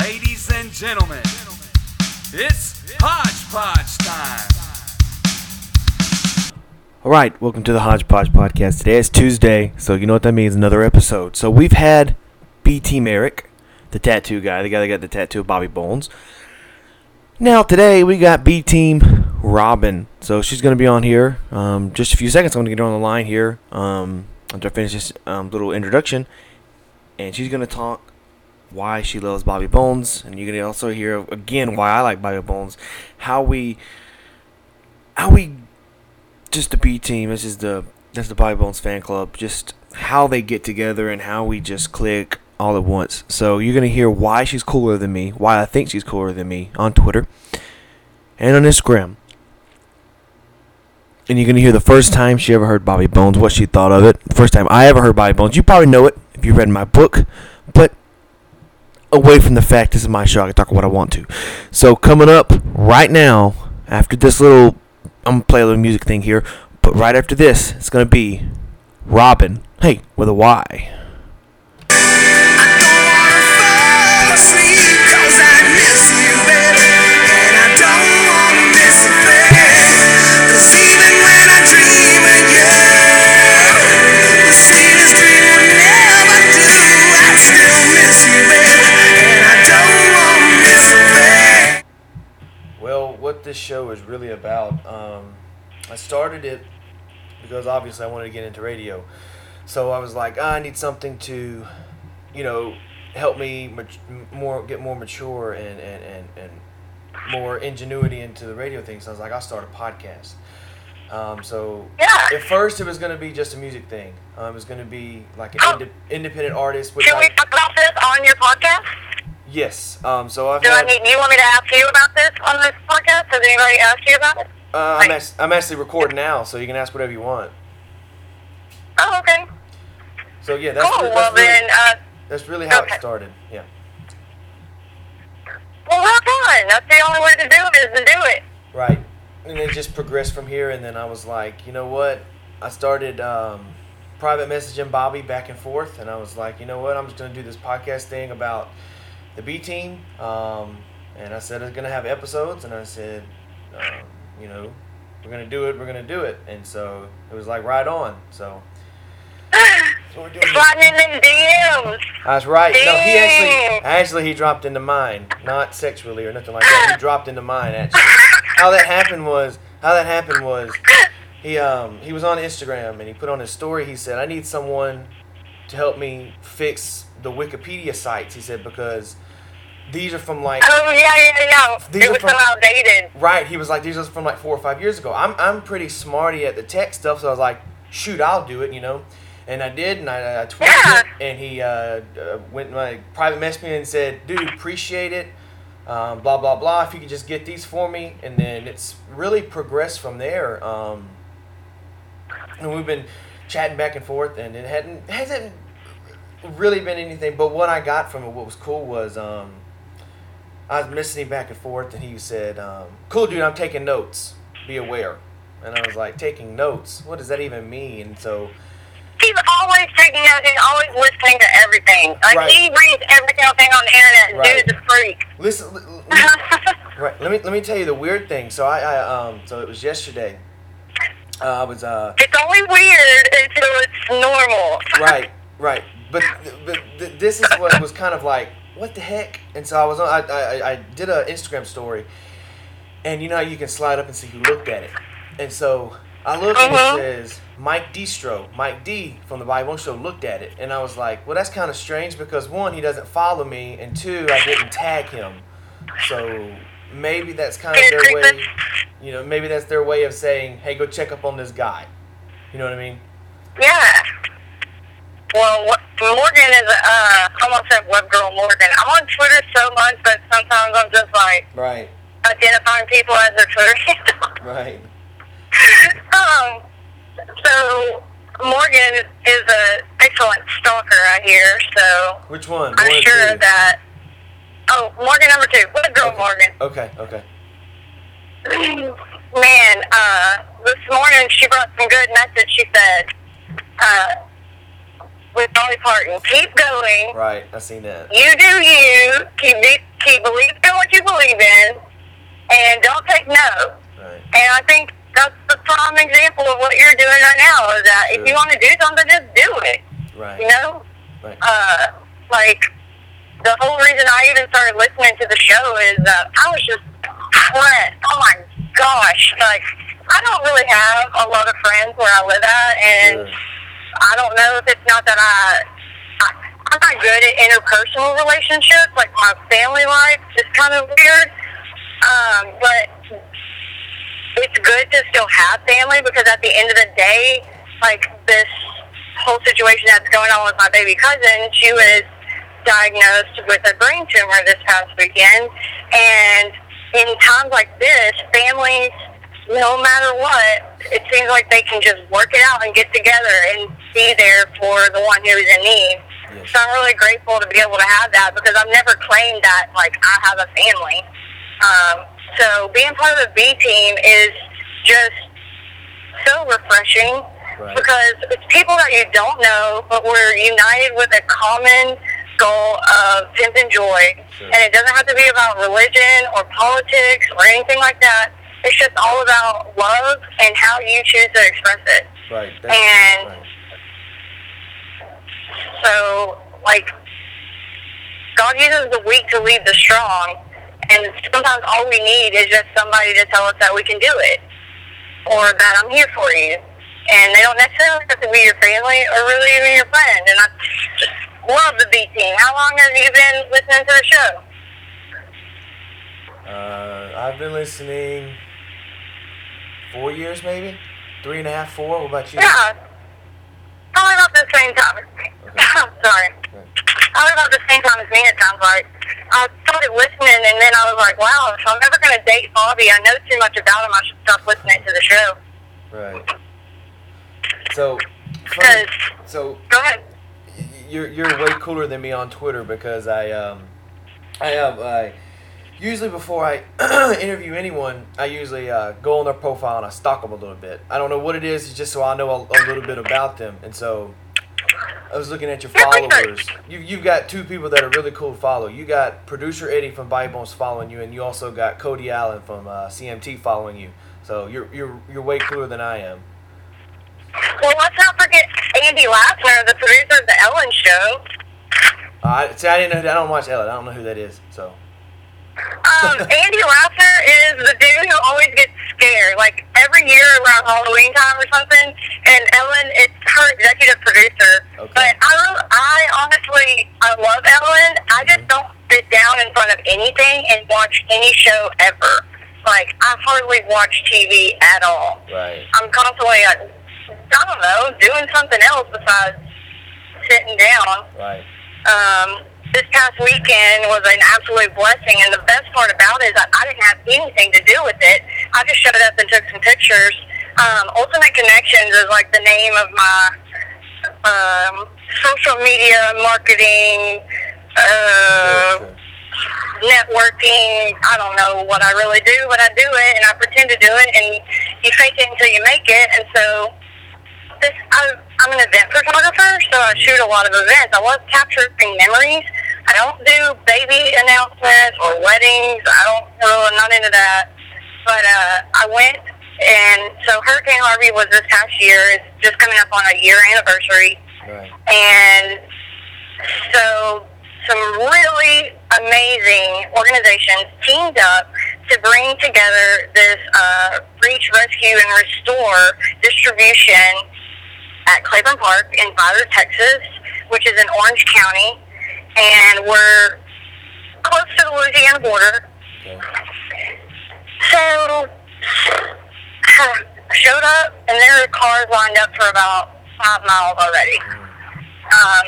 Ladies and gentlemen, it's Hodgepodge time. All right, welcome to the Hodgepodge Podcast. Today is Tuesday, so you know what that means another episode. So we've had B Team Eric, the tattoo guy, the guy that got the tattoo of Bobby Bones. Now, today we got B Team Robyn. So she's going to be on here. Um, just a few seconds, I'm going to get her on the line here um, after I finish this um, little introduction. And she's going to talk why she loves Bobby Bones. And you're to also hear, again, why I like Bobby Bones. How we. How we just the B team. This is the that's the Bobby Bones fan club. Just how they get together and how we just click all at once. So you're gonna hear why she's cooler than me, why I think she's cooler than me on Twitter and on Instagram. And you're gonna hear the first time she ever heard Bobby Bones, what she thought of it. The first time I ever heard Bobby Bones. You probably know it if you read my book, but away from the fact this is my show, I can talk about what I want to. So coming up right now, after this little I'm gonna play a little music thing here, but right after this, it's gonna be Robyn. Hey, with a Y. this show is really about, um, I started it because obviously I wanted to get into radio. So I was like, "Ah, I need something to, you know, help me mat- more, get more mature and, and, and, and more ingenuity into the radio thing. So I was like, I'll start a podcast. Um, so Yeah. at first it was going to be just a music thing. Um, it was going to be like an Oh. inde- independent artist. Which Can we I, talk about this on your podcast? Yes. Um, so I've Do I need? You want me to ask you about this on this podcast? Has anybody asked you about it? uh, I'm, act- I'm actually recording now, so you can ask whatever you want. Oh, okay. So yeah, that's, cool. re- well that's, really, then, uh, that's really how it started. Yeah. well, rock on. That's the only way to do it is to do it. Right. And it just progressed from here, and then I was like, you know what? I started um, private messaging Bobby back and forth, and I was like, you know what? I'm just going to do this podcast thing about the B team. Um, and I said I was going to have episodes, and I said, um, you know, we're going to do it, we're going to do it. And so it was like right on. So. so we're doing. Sliding in DMs. That's right. No, he actually, actually, he dropped into mine, not sexually or nothing like that. He dropped into mine. Actually, how that happened was, how that happened was, he um he was on Instagram and he put on his story. He said, "I need someone to help me fix the Wikipedia sites." He said because these are from like Oh yeah, yeah, yeah. These it was from- so outdated. Right, he was like, these are from like four or five years ago. I'm, I'm pretty smarty at the tech stuff, so I was like, shoot, I'll do it, you know. And I did, and I, I tweeted Yeah. it, and he uh, uh, went like private messaged me and said, dude, appreciate it, um, blah blah blah. If you could just get these for me, and then it's really progressed from there. Um, and we've been chatting back and forth, and it hadn't hasn't really been anything. But what I got from it, what was cool was. Um, I was messaging back and forth, and he said, um, "Cool, dude, I'm taking notes. Be aware." And I was like, "Taking notes? What does that even mean?" And so, He's always taking notes. He's always listening to everything. Like Right. he reads every single thing on the internet. Right. Dude's a freak. listen, li- li- right? Let me let me tell you the weird thing. So I, I um, so it was yesterday. Uh, I was uh, It's only weird until it's normal. right, right. But but th- this is what was kind of like, what the heck? And so I was on. I I, I did an Instagram story, and you know how you can slide up and see who looked at it. And so I look and it mm-hmm. says Mike Deestro, Mike D from the Bible Show looked at it, and I was like, well, that's kind of strange because one, he doesn't follow me, and two, I didn't tag him. So maybe that's kind of their way. You know, maybe that's their way of saying, hey, go check up on this guy. You know what I mean? Yeah. Well, what, Morgan is, uh, I almost said web girl Morgan. I'm on Twitter so much that sometimes I'm just like Right. identifying people as their Twitter handle. Right. um, so Morgan is an excellent stalker, I hear. So Which one? I'm One sure two? that. Oh, Morgan number two. Web girl Morgan. Okay. Okay. Man, uh, this morning she brought some good message. She said, uh, with Dolly Parton. Keep going. Right. I seen that. You do you. Keep keep believing in what you believe in, and don't take no. Right. And I think that's the prime example of what you're doing right now. Is that if you want to do something, just do it. Right. You know, Right. uh, like the whole reason I even started listening to the show is that I was just friend. Oh my gosh! Like I don't really have a lot of friends where I live at, and Sure. I don't know if it's not that I, I I'm not good at interpersonal relationships. Like my family life is kind of weird. Um, but it's good to still have family because at the end of the day, like this whole situation that's going on with my baby cousin, she was diagnosed with a brain tumor this past weekend. And in times like this, families, no matter what, it seems like they can just work it out and get together and be there for the one who's in need. Yes. So I'm really grateful to be able to have that because I've never claimed that like I have a family. Um, so being part of the B team is just so refreshing Right. because it's people that you don't know, but we're united with a common goal of pimping joy. Sure. And it doesn't have to be about religion or politics or anything like that. It's just all about love and how you choose to express it. Right. And- right. So, like, God uses the weak to lead the strong, and sometimes all we need is just somebody to tell us that we can do it, or that I'm here for you. And they don't necessarily have to be your family or really even your friend. And I just love the B team. How long have you been listening to the show? Uh, I've been listening four years, maybe three and a half, four. What about you? Yeah, probably about the same time. as me. I'm Sorry. Right. Probably about the same time as me, it sounds like. I started listening, and then I was like, wow, if I'm ever going to date Bobby, I know too much about him. I should stop listening to the show. Right. So, funny, Because, so go ahead. you're you're way cooler than me on Twitter because I um I have I usually before I interview anyone I usually uh, go on their profile and I stalk them a little bit. I don't know what it is, it's just so I know a, a little bit about them. And so I was looking at your followers. You you've got two people that are really cool to follow. You got producer Eddie from Bobby Bones following you, and you also got Cody Alan from uh, CMT following you. So you're you're you're way cooler than I am. Well, let's not forget Andy Lassner, the producer of The Ellen Show. Uh, I, see, I didn't know. I don't watch Ellen. I don't know who that is. So. Um, Andy Lassner is the dude who always gets scared. Like every year around Halloween time or something, and Ellen is her executive producer. Okay. But I, I honestly, I love Ellen. I just don't sit down in front of anything and watch any show ever. Like I hardly watch TV at all. Right. I'm constantly, I don't know, doing something else besides sitting down Right. um, this past weekend was an absolute blessing, and the best part about it is that I didn't have anything to do with it. I just showed up and took some pictures. Um, Ultimate Connections is like the name of my um, social media marketing. Uh, networking. I don't know what I really do, but I do it and I pretend to do it, and you fake it until you make it. And so, this I, I'm an event photographer, so I shoot a lot of events. I love capturing memories. I don't do baby announcements or weddings. I don't. know, I'm not into that. But uh, I went, and so Hurricane Harvey was this past year. It's just coming up on a year anniversary Right. and so some really amazing organizations teamed up to bring together this uh, reach, rescue, and restore distribution at Claiborne Park in Byler, Texas, which is in Orange County, and we're close to the Louisiana border. Okay. So I showed up, and there were cars lined up for about five miles already. Um,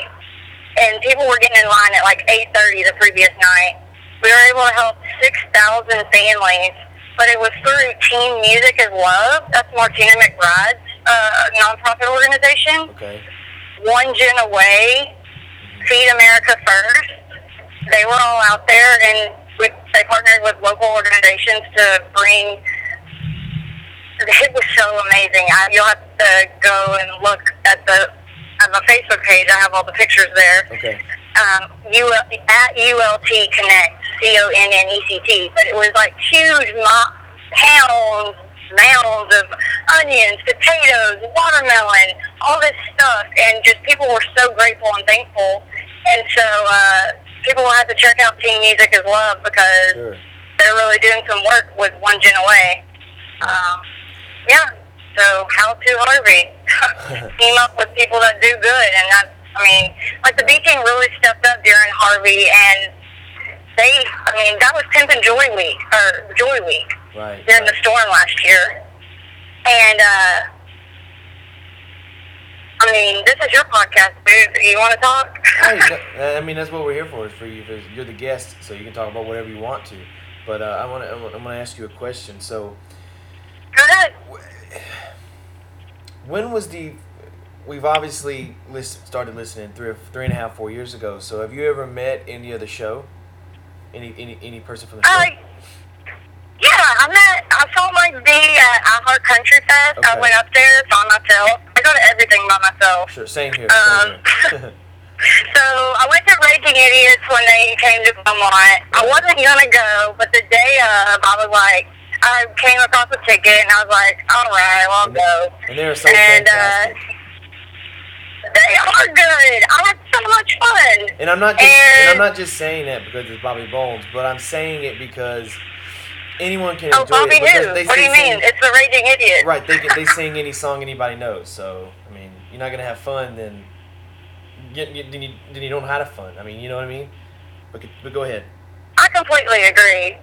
and people were getting in line at like 8.30 the previous night. We were able to help 6,000 families, but it was through Team Music is Love. That's Martina McBride's uh, nonprofit organization. Okay. One Gen Away, Feed America First. They were all out there, and we, they partnered with local organizations to bring. It was so amazing. I, you'll have to go and look at the have a Facebook page. I have all the pictures there. Okay. Um, U- at ULT Connect, C O N N E C T. But it was like huge mo- pounds, mounds of onions, potatoes, watermelon, all this stuff, and just people were so grateful and thankful. And so uh, people will have to check out Team Music is Love because Sure. they're really doing some work with One Gen Away. Um, yeah. So how to Harvey team up with people that do good, and that I mean, like the B team really stepped up during Harvey, and they I mean that was Pimp and Joy Week or Joy Week Right. during the storm last year, and uh, I mean this is your podcast, dude. You want to talk? Hey, I mean, that's what we're here for. Is for you. You're the guest, so you can talk about whatever you want to. But uh, I want to. I'm going to ask you a question. So, Go ahead. when was the? We've obviously listen, started listening three, three and a half, four years ago. So, have you ever met any of the show? Any any any person from the show? Uh, yeah, I met, I saw Mike D at iHeart Country Fest. I went up there by myself. I go to everything by myself. Sure. Same here. Um, Same here. So I went to Raging Idiots when they came to Beaumont. I wasn't gonna go, but the day of, I was like, I came across a ticket and I was like, all right, well, I'll And- go. and they're so And, uh, fantastic. They are good. I had so much fun. And I'm not just and I'm not just saying that because it's Bobby Bones, but I'm saying it because anyone can Oh, enjoy Bobby it. who? they What do you sing- mean? It's the Raging Idiot. Right, they they sing any song anybody knows. So I mean, you're not gonna have fun then. You, you, then, you, then you don't have fun. I mean, you know what I mean. But, but go ahead. I completely agree.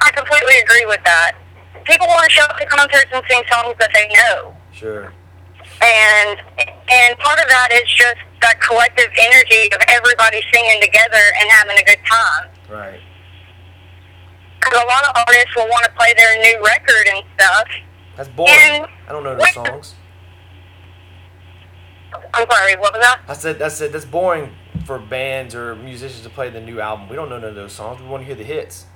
I completely agree with that. People want to show up to concerts and sing songs that they know. Sure. and and part of that is just that collective energy of everybody singing together and having a good time. Right. Because a lot of artists will want to play their new record and stuff. That's boring. And- I don't know those songs. I'm sorry, what was that? I said I said that's boring for bands or musicians to play the new album. We don't know none of those songs. We want to hear the hits.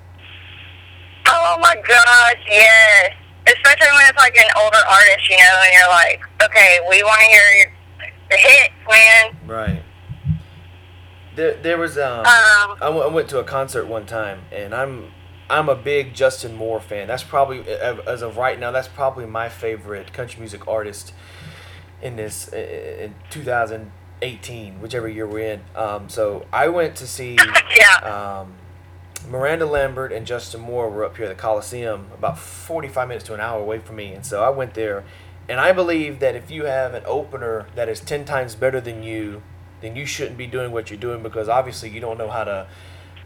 Oh my gosh, yes. Especially when it's like an older artist, you know, and you're like, okay, we want to hear your, the hits, man. Right. There, there was um. Um, I w- I went to a concert one time, and I'm I'm a big Justin Moore fan. That's probably as of right now, that's probably my favorite country music artist in this in 2018, whichever year we're in. Um, so I went to see yeah. um, Miranda Lambert and Justin Moore were up here at the Coliseum, about 45 minutes to an hour away from me, and so I went there. And I believe that if you have an opener that is 10 times better than you, then you shouldn't be doing what you're doing because obviously you don't know how to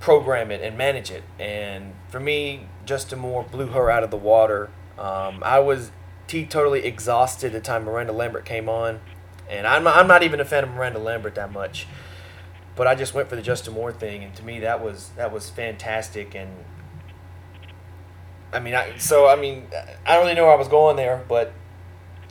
program it and manage it. And for me, Justin Moore blew her out of the water. Um, I was teetotally exhausted the time Miranda Lambert came on. And I'm not, I'm not even a fan of Miranda Lambert that much. But I just went for the Justin Moore thing, and to me that was that was fantastic. And I mean, I so I mean, I don't really know where I was going there, but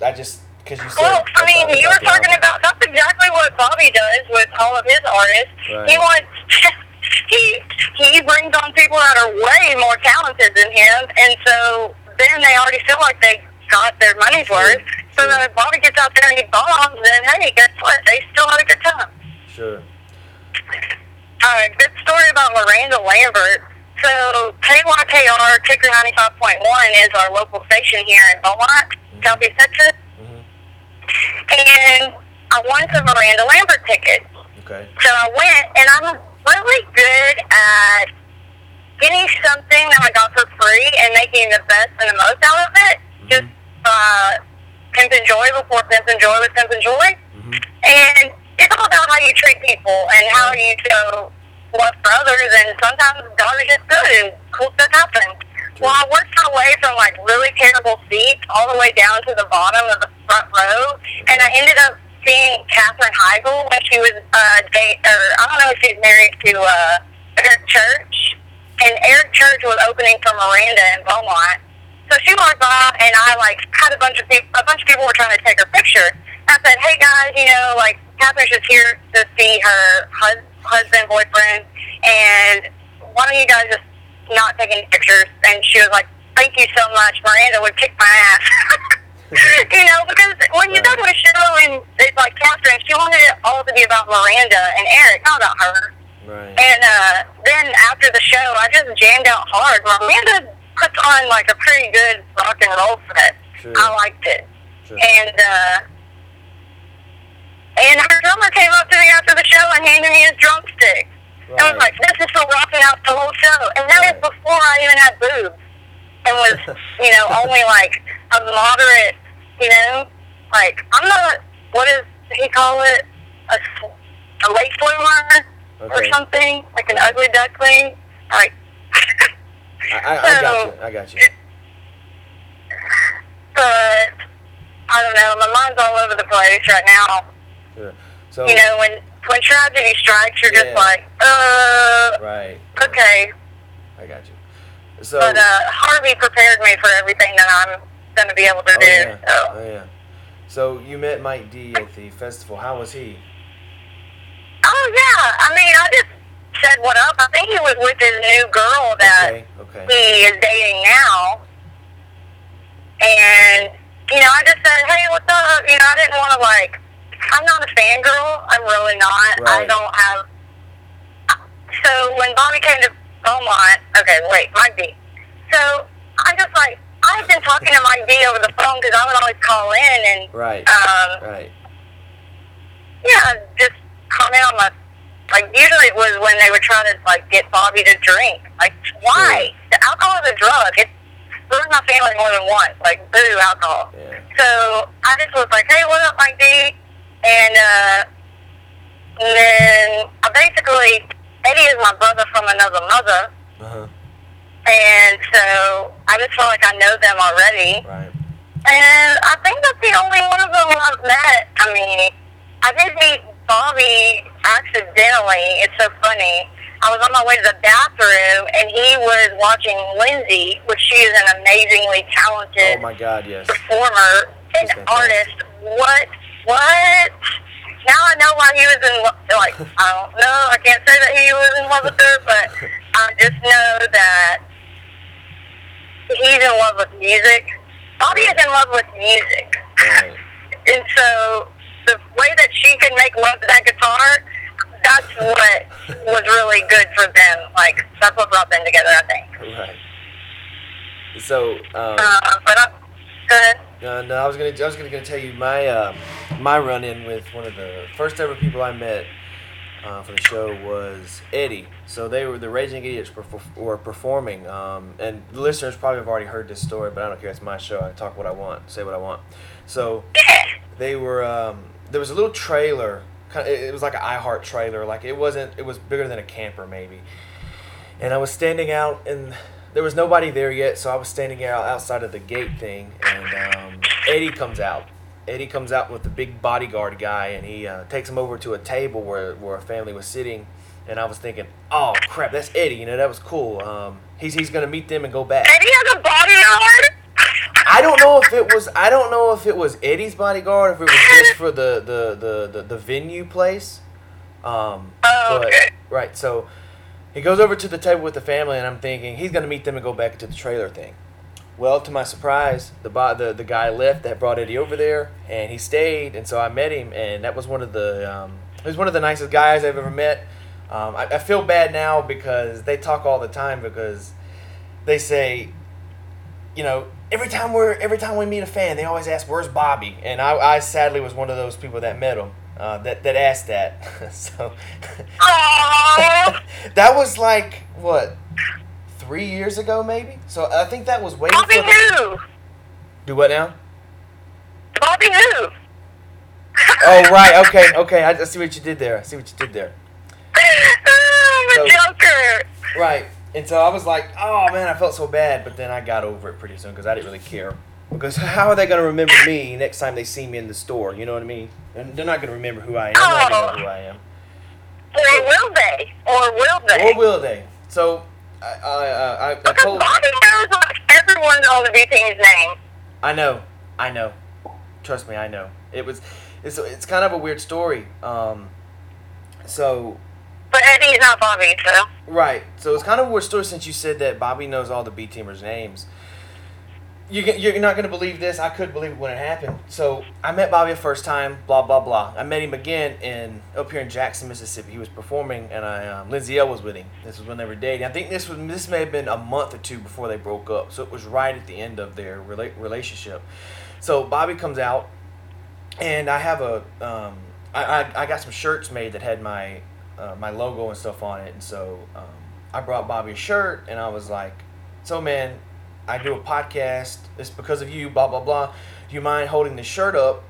I just because you said. Well, I mean, you were talking album. about that's exactly what Bobby does with all of his artists. Right. He wants he he brings on people that are way more talented than him, and so then they already feel like they got their money's Sure, worth. So sure. then if Bobby gets out there and he bombs, then hey, guess what? They still had a good time. Sure. Uh, good story about Miranda Lambert. So KYKR Kicker 95.1 is our local station here in Beaumont, Southeast Texas. hmm And I won some Miranda Lambert tickets. Okay. So I went, and I'm really good at getting something that I got for free and making the best and the most out of it. Just uh, Pimp and Joy before Pimp and Joy was Pimp and Joy. hmm And it's all about how you treat people and how you show love for others. And sometimes God is just good and cool stuff happens. Well, I worked my way from like really terrible seats all the way down to the bottom of the front row, and I ended up seeing Katherine Heigl when she was uh, date, or I don't know if she's married to uh, Eric Church, and Eric Church was opening for Miranda in Beaumont. So she walked by, and I like had a bunch of people. A bunch of people were trying to take her picture. I said, "Hey guys, you know, like Catherine's just here to see her hus- husband, boyfriend, and why don't you guys just not take any pictures?" And she was like, "Thank you so much. Miranda would kick my ass." you know, because when you go to a show and it's like Catherine, she wanted it all to be about Miranda and Eric, not about her. Right. And uh, then after the show, I just jammed out hard. Miranda puts on like a pretty good rock and roll set. Sure. I liked it. Sure. And uh, and her drummer came up to me after the show and handed me his drumstick. And I was like, "This is for rocking out the whole show." And that Right. was before I even had boobs, and was you know only like a moderate, you know, like I'm not what is he call it A late bloomer or something like an ugly duckling, like. I, I, I got you. I got you. But I don't know. My mind's all over the place right now. Sure. So. You know, when when tragedy strikes, you're just like, uh, Right. okay. I got you. So. But uh, Harvey prepared me for everything that I'm going to be able to oh do. yeah. So Oh yeah. So you met Mike D at the festival. How was he? Oh yeah, I mean, I just said what up. I think he was with his new girl that Okay. Okay. he is dating now, and you know, I just said, hey, what's up? You know, I didn't want to like. I'm not a fangirl. I'm really not. I don't have. So when Bobby came to Beaumont, okay, wait, Mike D. So I just like I've been talking to Mike D over the phone because I would always call in and Right. um, Right. yeah, just comment on my. Like usually it was when they would try to like get Bobby to drink. Like why? The alcohol is a drug. It ruined my family more than once. Like boo alcohol. Yeah. So I just was like, hey, what up, Mike D? And uh, and then I basically Eddie is my brother from another mother, Uh huh. And so I just feel like I know them already. Right. And I think that's the only one of them I've met. I mean, I did meet Bobby accidentally. It's so funny. I was on my way to the bathroom, and he was watching Lindsay, which she is an amazingly talented Oh my God. Yes. performer and artist. What? What? Now I know why he was in love. Like, I don't know. I can't say that he was in love with her, but I just know that he's in love with music. Bobby is in love with music. Right. And so the way that she can make love to that guitar, that's what was really good for them. Like, that's what brought them together, I think. Right. So. Um, Uh, but I'm good. Uh, no, I was gonna. I was gonna, gonna tell you my uh, my run-in with one of the first ever people I met uh, for the show was Eddie. So they were the Raging Idiots perf- were performing, um, and the listeners probably have already heard this story, but I don't care. It's my show. I talk what I want, say what I want. So they were. Um, there was a little trailer. It was like an iHeart trailer. Like it wasn't. It was bigger than a camper maybe. And I was standing out and there was nobody there yet, so I was standing out outside of the gate thing, and um, Eddie comes out. Eddie comes out with the big bodyguard guy, and he uh, takes him over to a table where, where a family was sitting. And I was thinking, oh crap, that's Eddie. You know, that was cool. Um, he's he's gonna meet them and go back. Eddie has a bodyguard? I don't know if it was I don't know if it was Eddie's bodyguard, if it was just for the the the, the, the venue place. Um, Oh, but, okay. right, so he goes over to the table with the family, and I'm thinking he's gonna meet them and go back to the trailer thing. Well, to my surprise, the the the guy left that brought Eddie over there, and he stayed, and so I met him, and that was one of the um, he was one of the nicest guys I've ever met. Um, I, I feel bad now because they talk all the time because they say, you know, every time we're every time we meet a fan, they always ask, "Where's Bobby?" And I, I sadly was one of those people that met him uh, that that asked that. so that was like what three years ago, maybe. So I think that was way Bobby who? Do what now? Bobby who? Oh right, okay, okay. I, I see what you did there. I see what you did there. I'm So- a joker. Right. And so I was like, oh man, I felt so bad, but then I got over it pretty soon because I didn't really care. Because how are they going to remember me next time they see me in the store? You know what I mean? And they're not going to remember who I am. They're not oh. know who I am. Or will they? Or will they? Or will they? So I, I, I, I, told. Bobby knows like everyone on the B team's name. I know, I know. Trust me, I know. It was, it's, it's kind of a weird story. Um, so But Eddie's not Bobby, so. Right. So it's kind of a weird story since you said that Bobby knows all the B teamers' names. You, you're not going to believe this. I could believe it when it happened. So I met Bobby the first time, blah, blah, blah. I met him again in up here in Jackson, Mississippi. He was performing, and I um, Lindsay Ell was with him. This was when they were dating. I think this was this may have been a month or two before they broke up. So it was right at the end of their rela- relationship. So Bobby comes out, and I have a um, I, I, I got some shirts made that had my uh, my logo and stuff on it, and so um, I brought Bobby a shirt, and I was like, "So man, I do a podcast. It's because of you. Blah blah blah. Do you mind holding the shirt up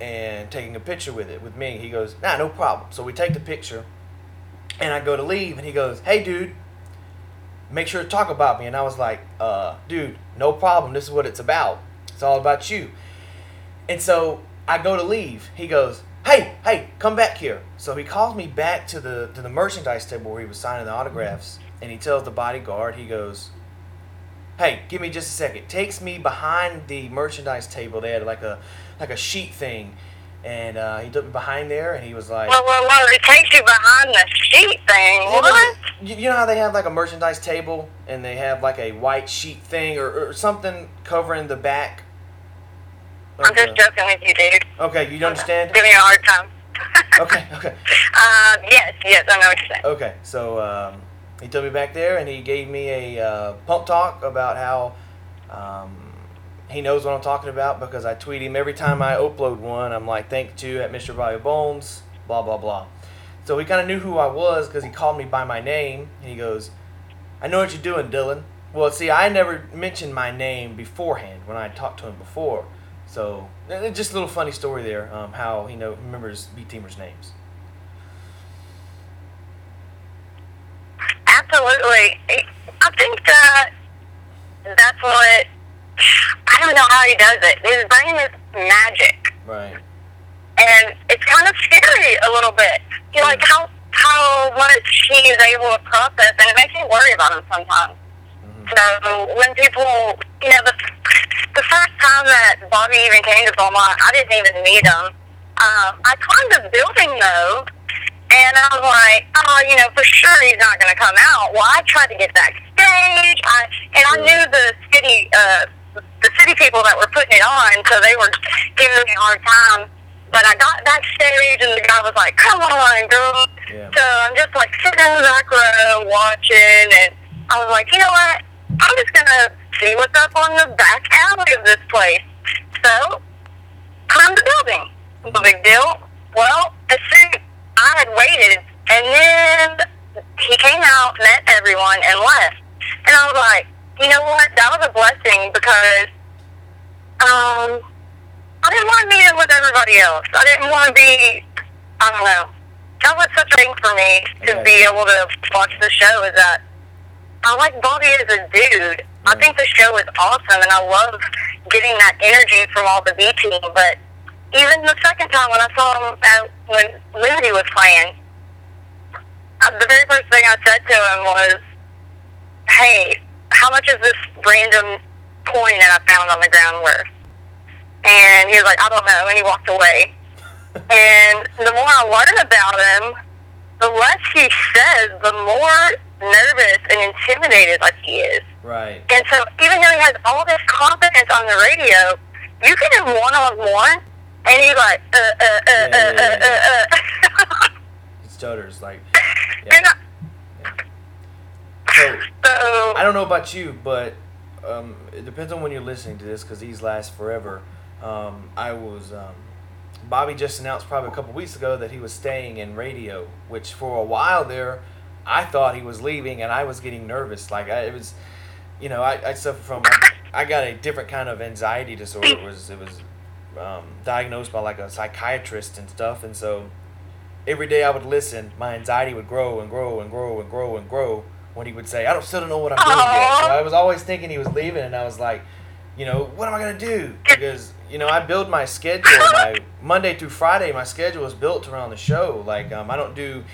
and taking a picture with it with me?" He goes, "Nah, no problem." So we take the picture, and I go to leave, and he goes, "Hey, dude." Make sure to talk about me, and I was like, "Uh, dude, no problem. This is what it's about. It's all about you." And so I go to leave. He goes, "Hey, hey, come back here." So he calls me back to the to the merchandise table where he was signing the autographs, and he tells the bodyguard, he goes, "Hey, give me just a second. Takes me behind the merchandise table. They had like a like a sheet thing, and uh, he took me behind there, and he was like, Well, well, well, it takes you behind the sheet thing. Yeah, What? You you know how they have like a merchandise table and they have like a white sheet thing or, or something covering the back? I'm the- just joking with you, dude. Okay, you don't understand? Give me a hard time. Okay, okay. Uh, yes, yes, I know what you're saying. Okay, so um, he took me back there and he gave me a uh, pump talk about how um, he knows what I'm talking about because I tweet him every time I upload one. I'm like, thank you at Mr. Bobby Bones, blah, blah, blah. So he kind of knew who I was because he called me by my name. And he goes, I know what you're doing, Dylan. Well, see, I never mentioned my name beforehand when I talked to him before. So just a little funny story there, um, how he know remembers B teamers' names. Absolutely. I think that that's what, I don't know how he does it. His brain is magic. Right. and it's kind of scary a little bit. You know, like how how much he is able to process, and it makes me worry about him sometimes. So when people, you know, the the first time that Bobby even came to Beaumont, I didn't even meet him. Um, I climbed the building though, and I was like, oh, you know, for sure he's not going to come out. Well, I tried to get backstage, I, and I knew the city, uh, the city people that were putting it on, so they were giving me a hard time. But I got backstage, and the guy was like, "Come on, girl." Yeah. So I'm just like sitting in the back row watching, and I was like, you know what? I'm just gonna see what's up on the back alley of this place. So, climb the building. No big deal. Well, as soon I had waited, and then he came out, met everyone, and left. And I was like, you know what? That was a blessing because um, I didn't want to meet him with everybody else. I didn't want to be, I don't know. That was such a thing for me to Okay. be able to watch the show is that I like Bobby as a dude. I think the show is awesome, and I love getting that energy from all the B team. But even the second time when I saw him at, when Lindsay was playing, uh, the very first thing I said to him was, "Hey, how much is this random coin that I found on the ground worth?" And he was like, "I don't know," and he walked away. and the more I learn about him, the less he says, the more nervous and intimidated like he is. Right. And so even though he has all this confidence on the radio, you get him one on one, and he's like, uh, uh, uh, Yeah, uh, yeah, uh, uh, uh. It stutters like. and Yeah. So so, I don't know about you, but um, it depends on when you're listening to this because these last forever. Um, I was um, Bobby just announced probably a couple weeks ago that he was staying in radio, which for a while there, I thought he was leaving, and I was getting nervous. Like I, it was, you know, I, I suffer from. I, I got a different kind of anxiety disorder. It was it was um, diagnosed by like a psychiatrist and stuff, and so every day I would listen, my anxiety would grow and grow and grow and grow and grow when he would say, I don't still don't know what I'm doing yet. So I was always thinking he was leaving and I was like, you know, what am I gonna do? Because, you know, I build my schedule, my Monday through Friday, my schedule is built around the show. Like, um, I don't do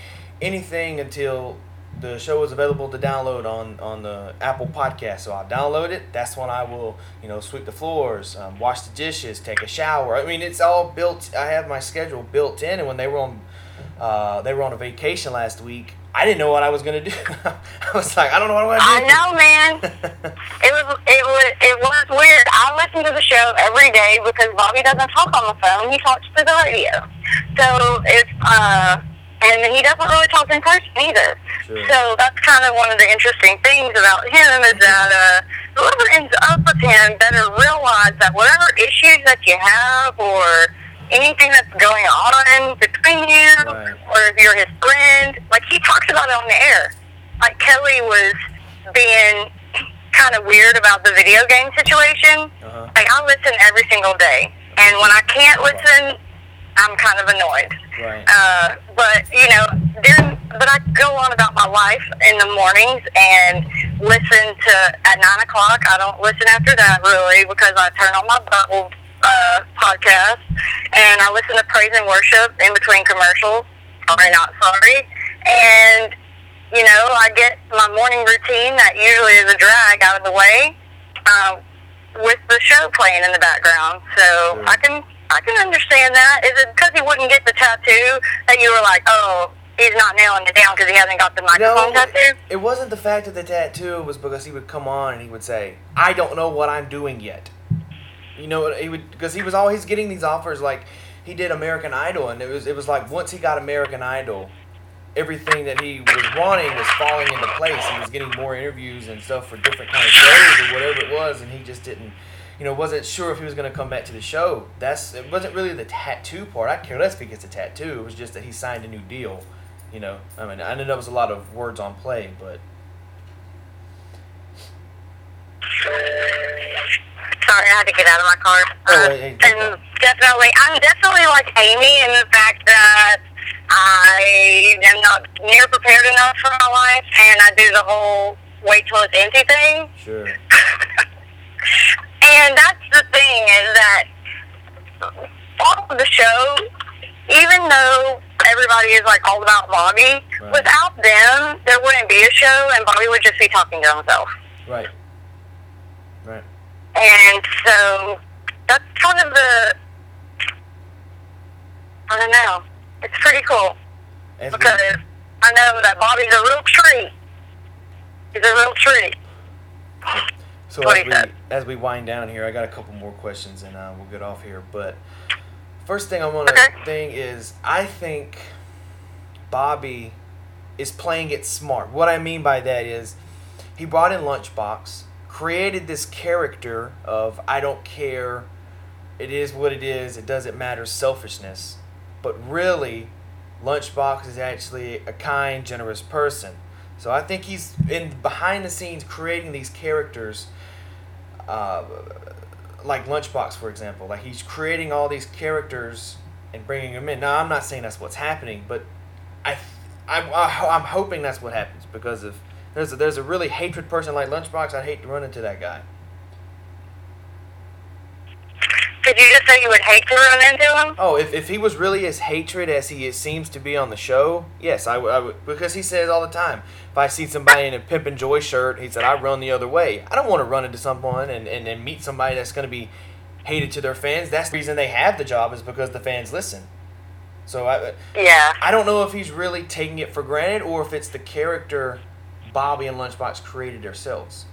anything until the show is available to download on, on the Apple podcast. So I'll download it. That's when I will, you know, sweep the floors, um, wash the dishes, take a shower. I mean, it's all built. I have my schedule built in. And when they were on, uh, they were on a vacation last week, I didn't know what I was gonna do. I was like, I don't know what I'm I gonna do. I know, man. It was it was it was weird. I listen to the show every day because Bobby doesn't talk on the phone. He talks through the radio. So it's uh and he doesn't really talk in person either. Sure. So that's kind of one of the interesting things about him is that uh whoever ends up with him better realize that whatever issues that you have or anything that's going on between you Right. or if you're his friend, like he talks about it on the air. Like Kelly was being kind of weird about the video game situation. Uh-huh. Like I listen every single day, and when I can't listen, I'm kind of annoyed. Right. Uh, but you know, during but I go on about my life in the mornings and listen to at nine o'clock. I don't listen after that really because I turn on my Bible uh, podcast and I listen to praise and worship in between commercials. Sorry, not sorry. And you know, I get my morning routine that usually is a drag out of the way uh, with the show playing in the background. So Sure. I can I can understand that. Is it because he wouldn't get the tattoo that you were like, oh, he's not nailing it down because he hasn't got the microphone No, tattoo? it wasn't the fact of the tattoo. It was because he would come on and he would say, "I don't know what I'm doing yet." You know, he would because he was always getting these offers. Like he did American Idol, and it was it was like once he got American Idol, everything that he was wanting was falling into place. He was getting more interviews and stuff for different kind of shows or whatever it was, and he just didn't. You know, wasn't sure if he was going to come back to the show. That's it. Wasn't really the tattoo part. I care less if he gets a tattoo. It was just that he signed a new deal. You know, I mean, I know there was a lot of words on play, but Sorry, I had to get out of my car. Oh, Uh, hey, take and definitely, I'm definitely like Amy in the fact that I am not near prepared enough for my life, and I do the whole wait till it's empty thing. sure. And that's the thing is that all of the show, even though everybody is like all about Bobby, Right. without them, there wouldn't be a show, and Bobby would just be talking to himself. Right. Right. And so that's kind of the I don't know. It's pretty cool because I know that Bobby's a real tree. He's a real tree. So as we, as we wind down here, I got a couple more questions and uh, we'll get off here. But first thing I want to Okay. thing is I think Bobby is playing it smart. What I mean by that is he brought in Lunchbox, created this character of I don't care, it is what it is, it doesn't matter selfishness. But really, Lunchbox is actually a kind, generous person. So I think he's in behind the scenes creating these characters, uh, like Lunchbox, for example. Like he's creating all these characters and bringing them in. Now I'm not saying that's what's happening, but I, I, I I'm hoping that's what happens because if there's a, there's a really hatred person like Lunchbox, I'd hate to run into that guy. Did you just say you would hate to run into him? Oh, if, if he was really as hatred as he seems to be on the show, yes, I, would- I would. Because he says all the time, if I see somebody in a Pimp and Joy shirt, he said, I run the other way. I don't want to run into someone and, and, and meet somebody that's going to be hated to their fans. That's the reason they have the job, is because the fans listen. So I, uh, Yeah. I don't know if he's really taking it for granted or if it's the character Bobby and Lunchbox created themselves.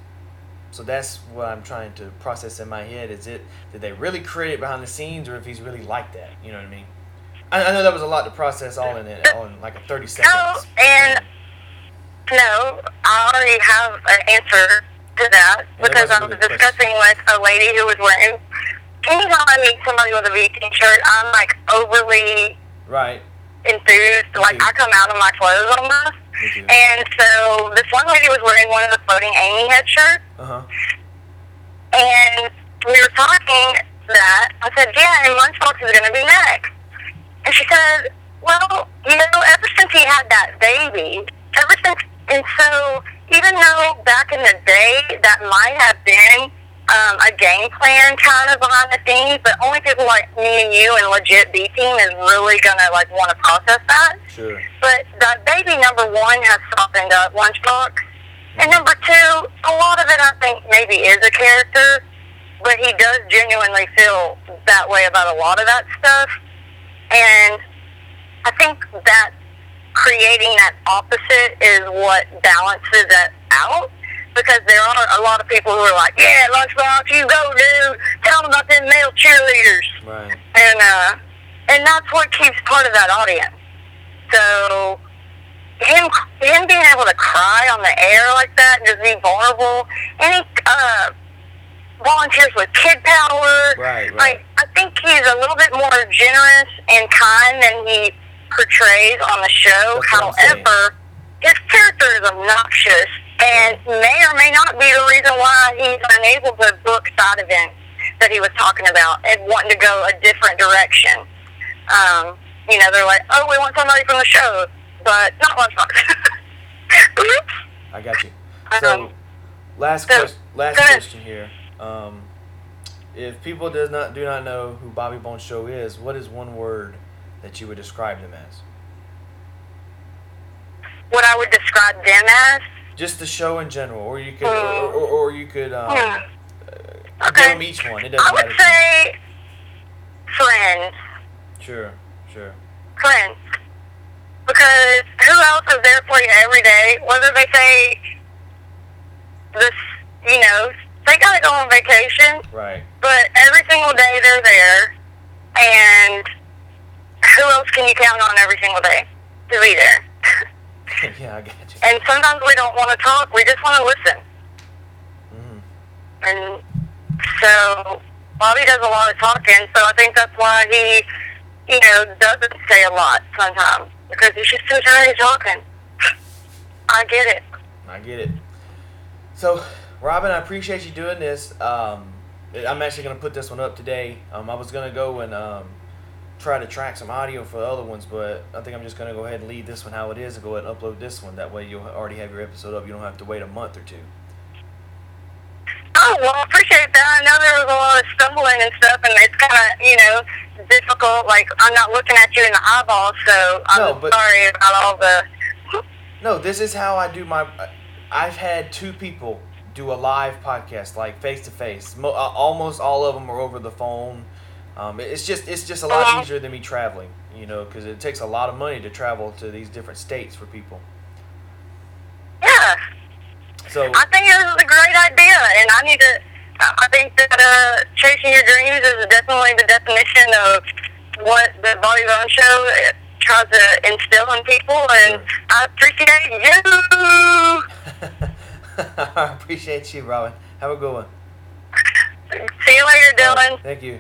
So that's what I'm trying to process in my head. Is it did they really create it behind the scenes, or if he's really like that? You know what I mean? I, I know that was a lot to process all in it, all in like a 30 seconds. No, and no, I already have an answer to that because I was really discussing with a lady who was wearing. Anytime I meet somebody with a VT shirt, I'm like overly right. enthused. Like. I come out of my clothes almost. And so this one lady was wearing one of the floating Amy head shirts, Uh huh. and we were talking that I said, "Yeah, and Lunchbox is going to be next." And she said, "Well, you know, ever since he had that baby, ever since, and so even though back in the day that might have been." Um, a game plan kind of behind the scenes, but only people like me and you and legit B team is really gonna like want to process that. Sure. But that baby number one has softened up Lunchbox. And number two, a lot of it I think maybe is a character, but he does genuinely feel that way about a lot of that stuff. And I think that creating that opposite is what balances that out. Because there are a lot of people who are like, yeah, Lunchbox, you go, dude. Tell them about them male cheerleaders. Right. And, uh, and that's what keeps part of that audience. So, him, him being able to cry on the air like that and just be vulnerable, and he, uh, volunteers with Kid Power. Right, right. Like, I think he's a little bit more generous and kind than he portrays on the show. That's what I'm saying. However, his character is obnoxious and may or may not be the reason why he's unable to book side events that he was talking about and wanting to go a different direction. Um, you know, they're like, oh, we want somebody from the show, but not Lunchbox. Oops. I got you. So, Um, last so- question. Last question here. Um, if people does not do not know who Bobby Bones Show is, what is one word that you would describe them as? what I would describe them as. Just the show in general, or you could, or, or, or you could um, give Okay. them each one. It doesn't I would matter. say friends. Sure, sure. friends. Because who else is there for you every day? Whether they say this, you know, they gotta go on vacation, Right. but every single day they're there. And who else can you count on every single day to be there? yeah, I. and sometimes we don't want to talk; we just want to listen. hmm And so Bobby does a lot of talking, so I think that's why he, you know, doesn't say a lot sometimes because he's just too tired of talking. I get it. I get it. So, Robyn, I appreciate you doing this. Um, I'm actually going to put this one up today. Um, I was going to go and um, try to track some audio for the other ones, but I think I'm just going to go ahead and leave this one how it is and go ahead and upload this one. That way you'll already have your episode up. You don't have to wait a month or two. Oh, well, I appreciate that. I know there was a lot of stumbling and stuff, and it's kind of, you know, difficult. Like, I'm not looking at you in the eyeball, so I'm No, but- sorry about all the. No, this is how I do my. I've had two people do a live podcast, like face to face. Mo- uh, Almost all of them are over the phone. Um, it's just it's just a lot Uh-huh. easier than me traveling, you know, because it takes a lot of money to travel to these different states for people. Yeah, So I think this is a great idea, and I need to. I think that uh, chasing your dreams is definitely the definition of what the Bobby Bone Show tries to instill in people, and Sure. I appreciate you. I appreciate you, Robyn. Have a good one. See you later, Dylan. Thank you.